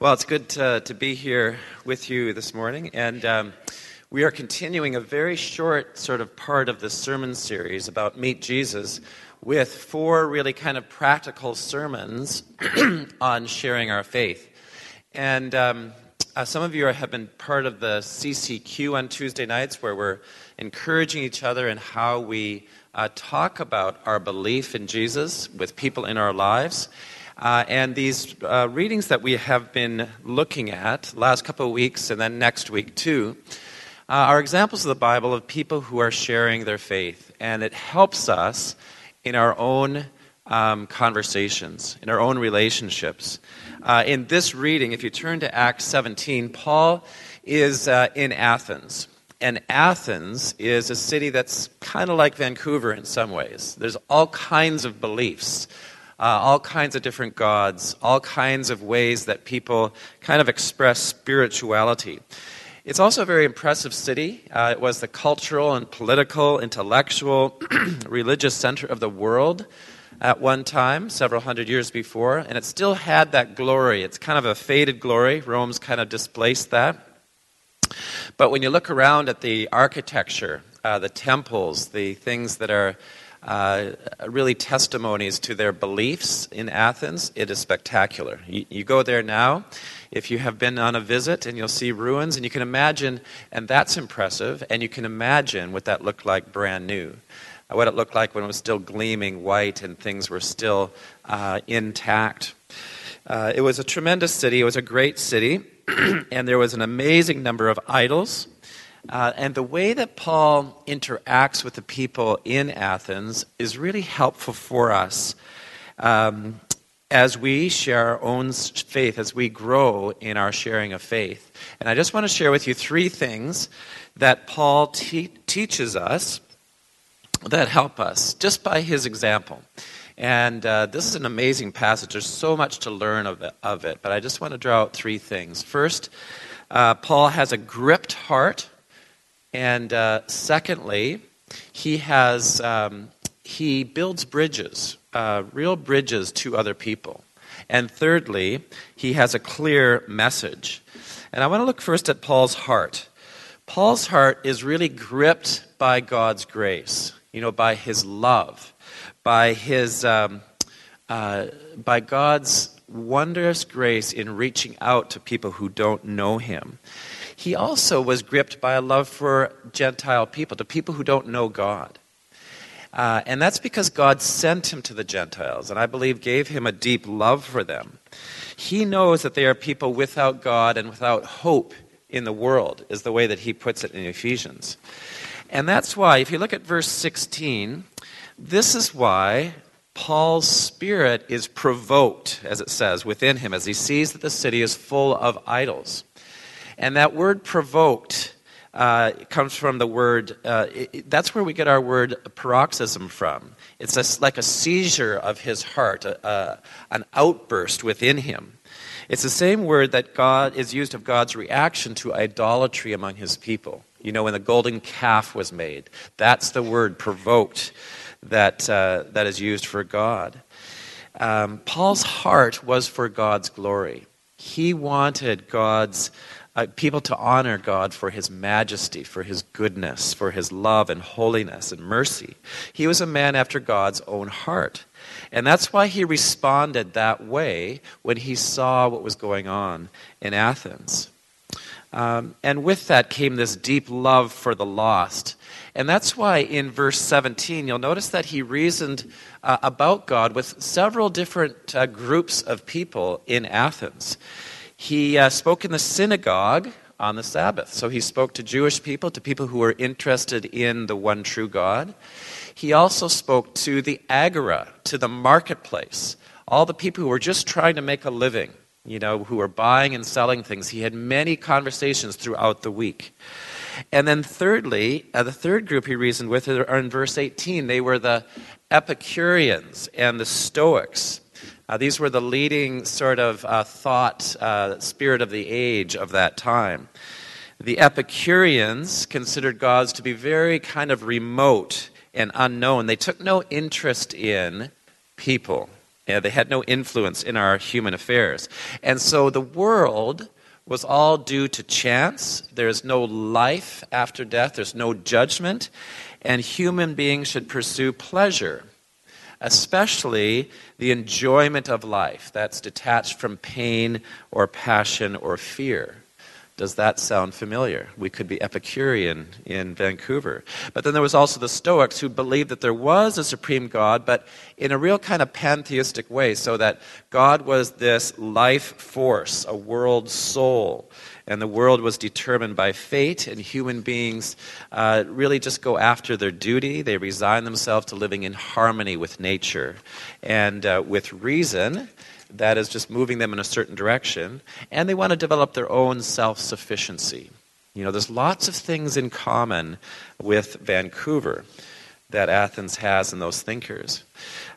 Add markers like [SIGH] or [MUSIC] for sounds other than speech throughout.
Well, it's good to, to be here with you this morning, and um, we are continuing a very short sort of part of the sermon series about Meet Jesus with four really kind of practical sermons [CLEARS THROAT] on sharing our faith. And um, uh, some of you have been part of the CCQ on Tuesday nights, where we're encouraging each other in how we uh, talk about our belief in Jesus with people in our lives. Uh, and these uh, readings that we have been looking at last couple of weeks and then next week too uh, are examples of the Bible of people who are sharing their faith. And it helps us in our own um, conversations, in our own relationships. Uh, in this reading, if you turn to Acts 17, Paul is uh, in Athens. And Athens is a city that's kind of like Vancouver in some ways. There's all kinds of beliefs, uh, all kinds of different gods, all kinds of ways that people kind of express spirituality. It's also a very impressive city. Uh, it was the cultural and political, intellectual, [CLEARS THROAT] religious center of the world at one time, several hundred years before, and it still had that glory. It's kind of a faded glory. Rome's kind of displaced that. But when you look around at the architecture, uh, the temples, the things that are uh, really testimonies to their beliefs in Athens, it is spectacular. You, you, go there now, if you have been on a visit, and you'll see ruins, and you can imagine, and that's impressive, and you can imagine what that looked like brand new. Uh, what it looked like when it was still gleaming white and things were still uh, intact. Uh, it was a tremendous city, it was a great city. [CLEARS THROAT] and there was an amazing number of idols. Uh, and the way that Paul interacts with the people in Athens is really helpful for us um, as we share our own faith, as we grow in our sharing of faith. And I just want to share with you three things that Paul te- teaches us that help us just by his example. And uh, this is an amazing passage. There's so much to learn of it, of it but I just want to draw out three things. First, uh, Paul has a gripped heart. And uh, secondly, he has um, he builds bridges, uh, real bridges to other people. And thirdly, he has a clear message. And I want to look first at Paul's heart. Paul's heart is really gripped by God's grace, you know, by his love by his um, uh, by God's wondrous grace in reaching out to people who don't know him. He also was gripped by a love for Gentile people, to people who don't know God. Uh, and that's because God sent him to the Gentiles, and I believe gave him a deep love for them. He knows that they are people without God and without hope in the world, is the way that he puts it in Ephesians. And that's why, if you look at verse 16, this is why Paul's spirit is provoked, as it says, within him as he sees that the city is full of idols. And that word provoked uh, comes from the word, uh, it, that's where we get our word paroxysm from. It's a, like a seizure of his heart, a, a, an outburst within him. It's the same word that God is used of God's reaction to idolatry among his people. You know, when the golden calf was made, that's the word provoked that, uh, that is used for God. Um, Paul's heart was for God's glory. He wanted God's uh, people to honor God for his majesty, for his goodness, for his love and holiness and mercy. He was a man after God's own heart. And that's why he responded that way when he saw what was going on in Athens. Um, and with that came this deep love for the lost. And that's why in verse 17, you'll notice that he reasoned uh, about God with several different uh, groups of people in Athens. He uh, spoke in the synagogue on the Sabbath. So he spoke to Jewish people, to people who were interested in the one true God. He also spoke to the agora, to the marketplace, all the people who were just trying to make a living, you know, who were buying and selling things. He had many conversations throughout the week. And then, thirdly, uh, the third group he reasoned with are in verse 18. They were the Epicureans and the Stoics. Uh, these were the leading sort of uh, thought, uh, spirit of the age of that time. The Epicureans considered gods to be very kind of remote and unknown. They took no interest in people they had no influence in our human affairs. And so the world was all due to chance. There's no life after death, there's no judgment, and human beings should pursue pleasure, especially the enjoyment of life that's detached from pain or passion or fear. Does that sound familiar? We could be Epicurean in Vancouver. But then there was also the Stoics who believed that there was a supreme God, but in a real kind of pantheistic way, so that God was this life force, a world soul, and the world was determined by fate, and human beings uh, really just go after their duty. They resign themselves to living in harmony with nature and uh, with reason that is just moving them in a certain direction, and they want to develop their own self sufficiency. You know, there's lots of things in common with Vancouver that Athens has in those thinkers.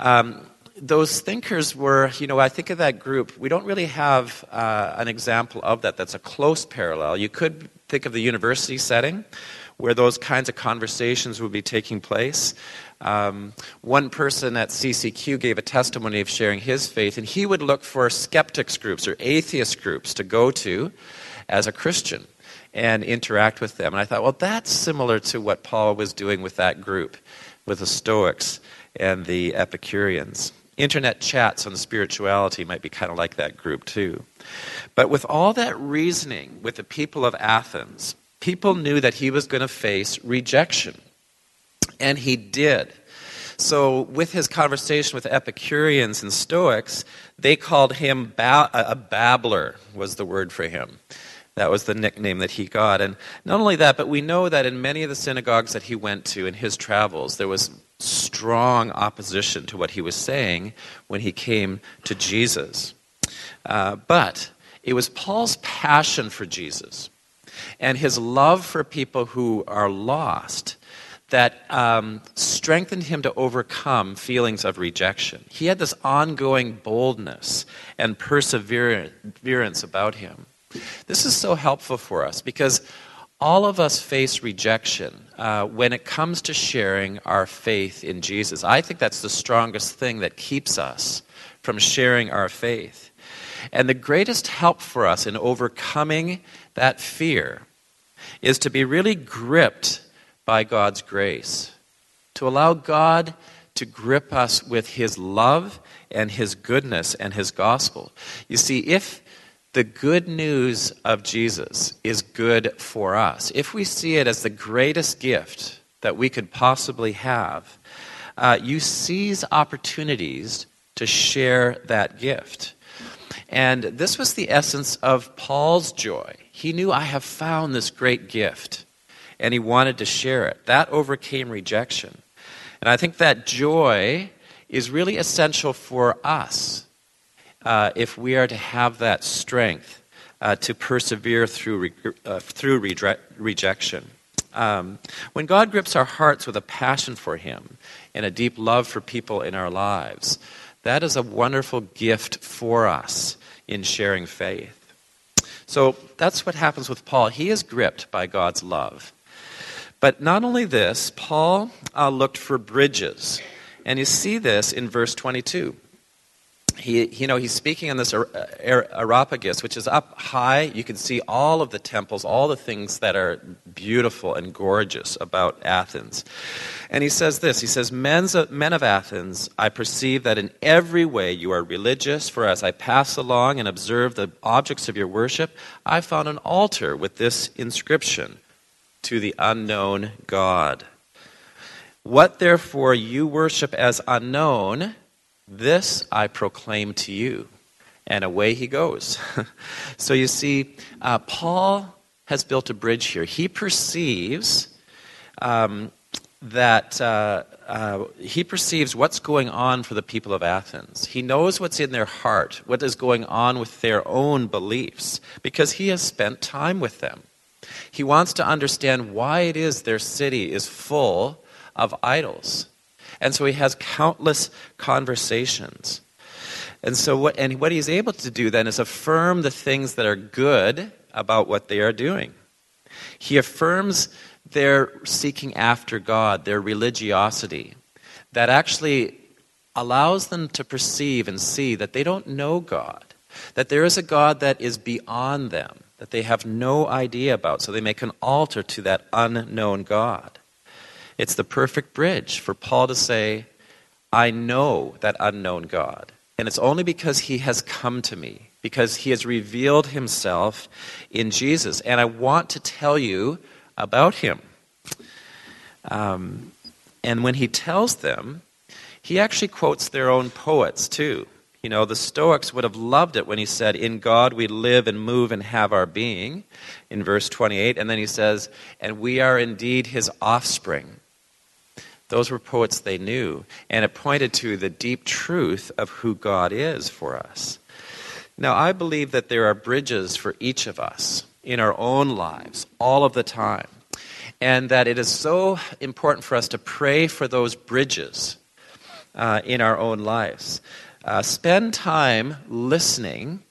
Um, those thinkers were, you know, I think of that group, we don't really have uh, an example of that that's a close parallel. You could think of the university setting where those kinds of conversations would be taking place. Um, one person at CCQ gave a testimony of sharing his faith, and he would look for skeptics groups or atheist groups to go to as a Christian and interact with them. And I thought, well, that's similar to what Paul was doing with that group, with the Stoics and the Epicureans. Internet chats on spirituality might be kind of like that group, too. But with all that reasoning with the people of Athens, people knew that he was going to face rejection. And he did. So, with his conversation with Epicureans and Stoics, they called him ba- a babbler, was the word for him. That was the nickname that he got. And not only that, but we know that in many of the synagogues that he went to in his travels, there was strong opposition to what he was saying when he came to Jesus. Uh, but it was Paul's passion for Jesus and his love for people who are lost that um, strengthened him to overcome feelings of rejection. He had this ongoing boldness and perseverance about him. This is so helpful for us because all of us face rejection uh, when it comes to sharing our faith in Jesus. I think that's the strongest thing that keeps us from sharing our faith. And the greatest help for us in overcoming that fear is to be really gripped by God's grace, to allow God to grip us with His love and His goodness and His gospel. You see, if the good news of Jesus is good for us, if we see it as the greatest gift that we could possibly have, uh, you seize opportunities to share that gift. And this was the essence of Paul's joy. He knew, I have found this great gift and he wanted to share it. That overcame rejection. And I think that joy is really essential for us uh, if we are to have that strength uh, to persevere through, re- uh, through re- rejection. Um, when God grips our hearts with a passion for Him and a deep love for people in our lives, that is a wonderful gift for us in sharing faith. So that's what happens with Paul. He is gripped by God's love. But not only this, Paul uh, looked for bridges. And you see this in verse 22. He, you know, he's speaking on this uh, Areopagus, which is up high. You can see all of the temples, all the things that are beautiful and gorgeous about Athens. And he says this He says, Men of Athens, I perceive that in every way you are religious, for as I pass along and observe the objects of your worship, I found an altar with this inscription to the unknown God. What therefore you worship as unknown, this I proclaim to you. And away he goes. [LAUGHS] so you see, uh, Paul has built a bridge here. He perceives um, that uh, uh, he perceives what's going on for the people of Athens. He knows what's in their heart, what is going on with their own beliefs, because he has spent time with them. He wants to understand why it is their city is full of idols. And so he has countless conversations. And so what and what he's able to do then is affirm the things that are good about what they are doing. He affirms their seeking after God, their religiosity, that actually allows them to perceive and see that they don't know God, that there is a God that is beyond them, that they have no idea about, so they make an altar to that unknown God. It's the perfect bridge for Paul to say, I know that unknown God. And it's only because he has come to me, because he has revealed himself in Jesus. And I want to tell you about him. Um, and when he tells them, he actually quotes their own poets too. You know, the Stoics would have loved it when he said, In God we live and move and have our being, in verse 28. And then he says, And we are indeed his offspring. Those were poets they knew, and it pointed to the deep truth of who God is for us. Now, I believe that there are bridges for each of us in our own lives all of the time, and that it is so important for us to pray for those bridges uh, in our own lives. Uh, spend time listening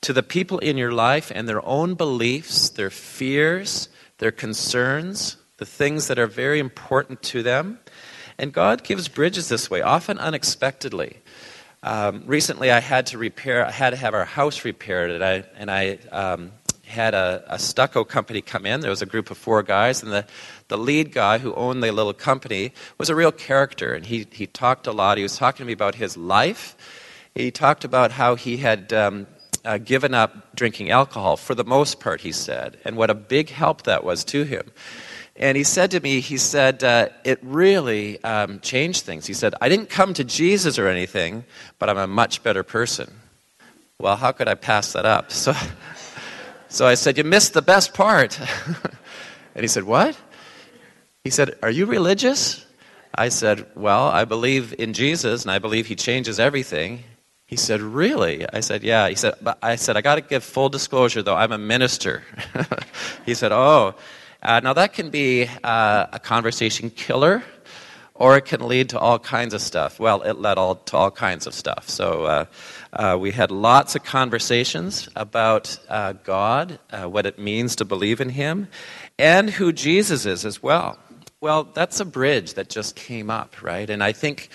to the people in your life and their own beliefs, their fears, their concerns, the things that are very important to them. And God gives bridges this way, often unexpectedly. Um, recently, I had to repair, I had to have our house repaired, and I, and I um, had a, a, stucco company come in. There was a group of four guys, and the, the lead guy who owned the little company was a real character, and he, he talked a lot. He was talking to me about his life. He talked about how he had um, uh, given up drinking alcohol, for the most part, he said, and what a big help that was to him. And he said to me, he said, uh, it really um, changed things. He said, I didn't come to Jesus or anything, but I'm a much better person. Well, how could I pass that up? [LAUGHS] So, so I said, You missed the best part. [LAUGHS] and he said, What? He said, Are you religious? I said, Well, I believe in Jesus and I believe he changes everything. He said, Really? I said, Yeah. He said, but I said, I got to give full disclosure though, I'm a minister. [LAUGHS] he said, Oh. Uh, now, that can be uh, a conversation killer, or it can lead to all kinds of stuff. Well, it led all, to all kinds of stuff. So, uh, uh we had lots of conversations about uh, God, uh, what it means to believe in Him, and who Jesus is as well. Well, that's a bridge that just came up, right? And I think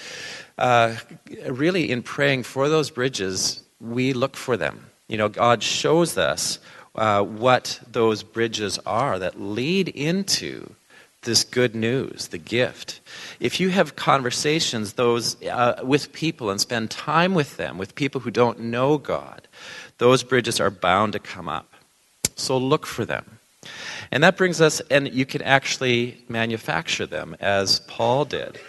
really in praying for those bridges, we look for them. You know, God shows us uh, what those bridges are that lead into this good news, the gift. If you have conversations those uh, with people and spend time with them, with people who don't know God, those bridges are bound to come up. So look for them. And that brings us, and you can actually manufacture them as Paul did.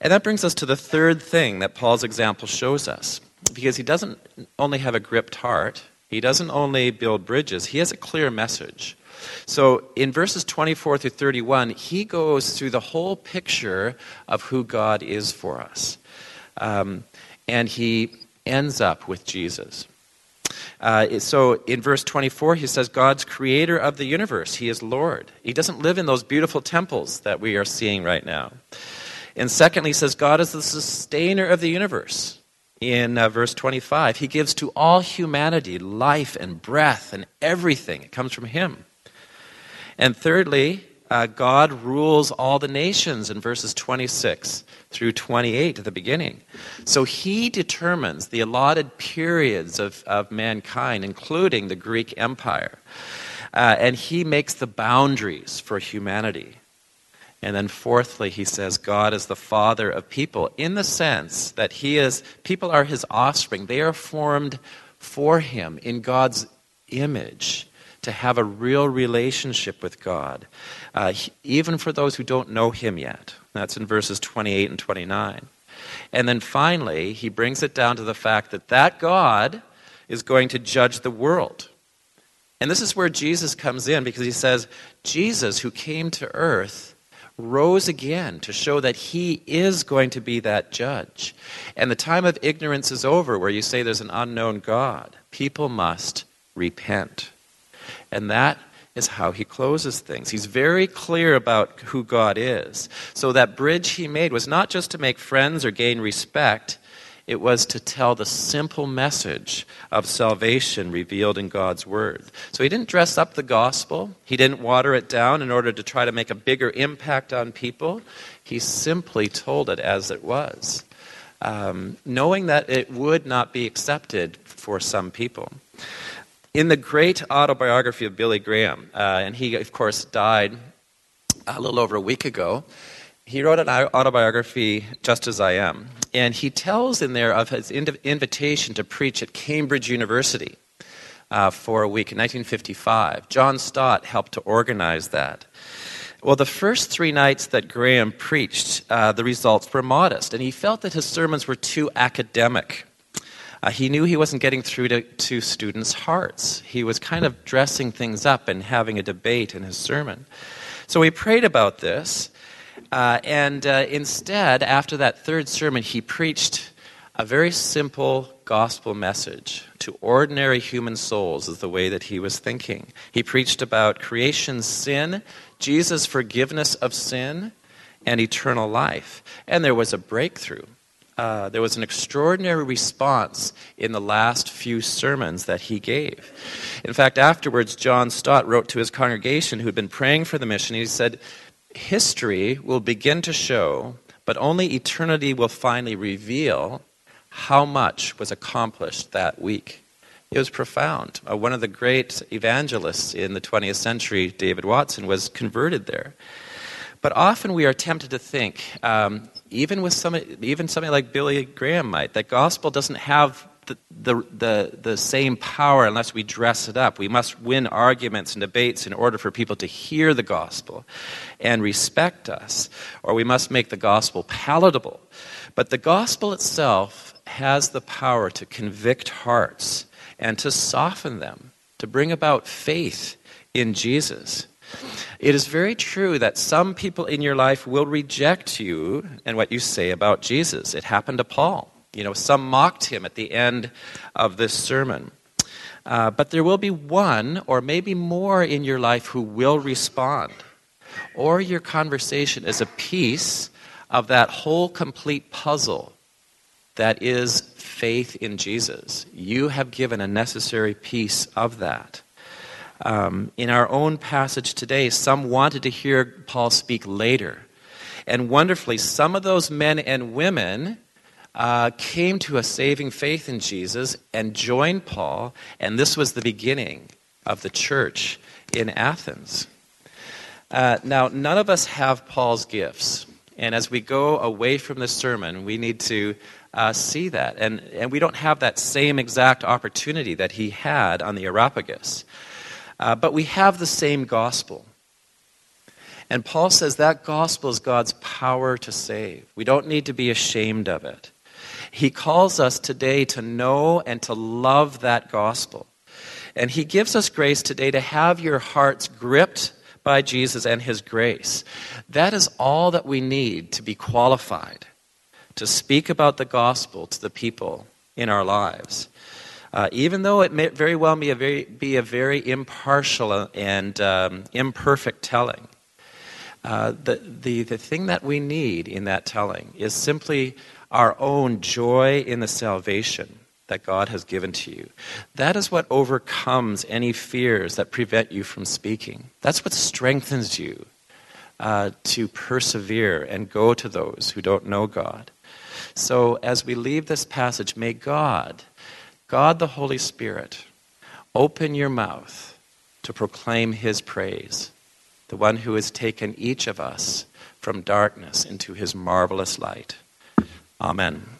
And that brings us to the third thing that Paul's example shows us. Because he doesn't only have a gripped heart, he doesn't only build bridges, he has a clear message. So in verses 24 through 31, he goes through the whole picture of who God is for us. Um, and he ends up with Jesus. Uh, so in verse 24, he says, God's creator of the universe. He is Lord. He doesn't live in those beautiful temples that we are seeing right now. And secondly, he says, God is the sustainer of the universe in uh, verse 25. He gives to all humanity life and breath and everything. It comes from Him. And thirdly, uh, God rules all the nations in verses 26 through 28 at the beginning. So He determines the allotted periods of, of mankind, including the Greek Empire. Uh, and He makes the boundaries for humanity. And then fourthly, he says God is the father of people in the sense that he is people are his offspring. They are formed for him in God's image to have a real relationship with God, uh, even for those who don't know him yet. That's in verses 28 and 29. And then finally, he brings it down to the fact that that God is going to judge the world. And this is where Jesus comes in because he says, Jesus, who came to earth, rose again to show that he is going to be that judge. And the time of ignorance is over where you say there's an unknown God. People must repent. And that is how he closes things. He's very clear about who God is. So that bridge he made was not just to make friends or gain respect, it was to tell the simple message of salvation revealed in God's Word. So he didn't dress up the gospel, he didn't water it down in order to try to make a bigger impact on people. He simply told it as it was. um, knowing that it would not be accepted for some people. In the great autobiography of Billy Graham, uh, and he, of course, died a little over a week ago, he wrote an autobiography, Just As I Am. And he tells in there of his invitation to preach at Cambridge University uh, for a week in 1955. John Stott helped to organize that. Well, the first three nights that Graham preached, uh, the results were modest, and he felt that his sermons were too academic. Uh, he knew he wasn't getting through to, to students' hearts. He was kind of dressing things up and having a debate in his sermon. So he prayed about this, uh, and uh, instead, after that third sermon, he preached a very simple gospel message to ordinary human souls, is the way that he was thinking. He preached about creation's sin, Jesus' forgiveness of sin, and eternal life. And there was a breakthrough. Uh, there was an extraordinary response in the last few sermons that he gave. In fact, afterwards, John Stott wrote to his congregation who'd been praying for the mission. He said, History will begin to show, but only eternity will finally reveal how much was accomplished that week. It was profound. Uh, one of the great evangelists in the 20th century, David Watson, was converted there. But often we are tempted to think, um, even with some, even somebody like Billy Graham might, that gospel doesn't have the, the, the, same power unless we dress it up. We must win arguments and debates in order for people to hear the gospel and respect us, or we must make the gospel palatable. But the gospel itself has the power to convict hearts and to soften them, to bring about faith in Jesus. It is very true that some people in your life will reject you and what you say about Jesus. It happened to Paul. You know, some mocked him at the end of this sermon. Uh, but there will be one or maybe more in your life who will respond. Or your conversation is a piece of that whole complete puzzle that is faith in Jesus. You have given a necessary piece of that. Um, in our own passage today, some wanted to hear Paul speak later. And wonderfully, some of those men and women uh, came to a saving faith in Jesus and joined Paul, and this was the beginning of the church in Athens. Uh, now, none of us have Paul's gifts. And as we go away from this sermon, we need to uh, see that. And, and we don't have that same exact opportunity that he had on the Areopagus. Uh, but we have the same gospel. And Paul says that gospel is God's power to save. We don't need to be ashamed of it. He calls us today to know and to love that gospel. And he gives us grace today to have your hearts gripped by Jesus and his grace. That is all that we need to be qualified to speak about the gospel to the people in our lives. Uh, even though it may very well be a very, be a very impartial and um, imperfect telling, uh, the, the, the thing that we need in that telling is simply our own joy in the salvation that God has given to you. That is what overcomes any fears that prevent you from speaking. That's what strengthens you uh, to persevere and go to those who don't know God. So as we leave this passage, may God, God the Holy Spirit, open your mouth to proclaim his praise, the one who has taken each of us from darkness into his marvelous light. Amen.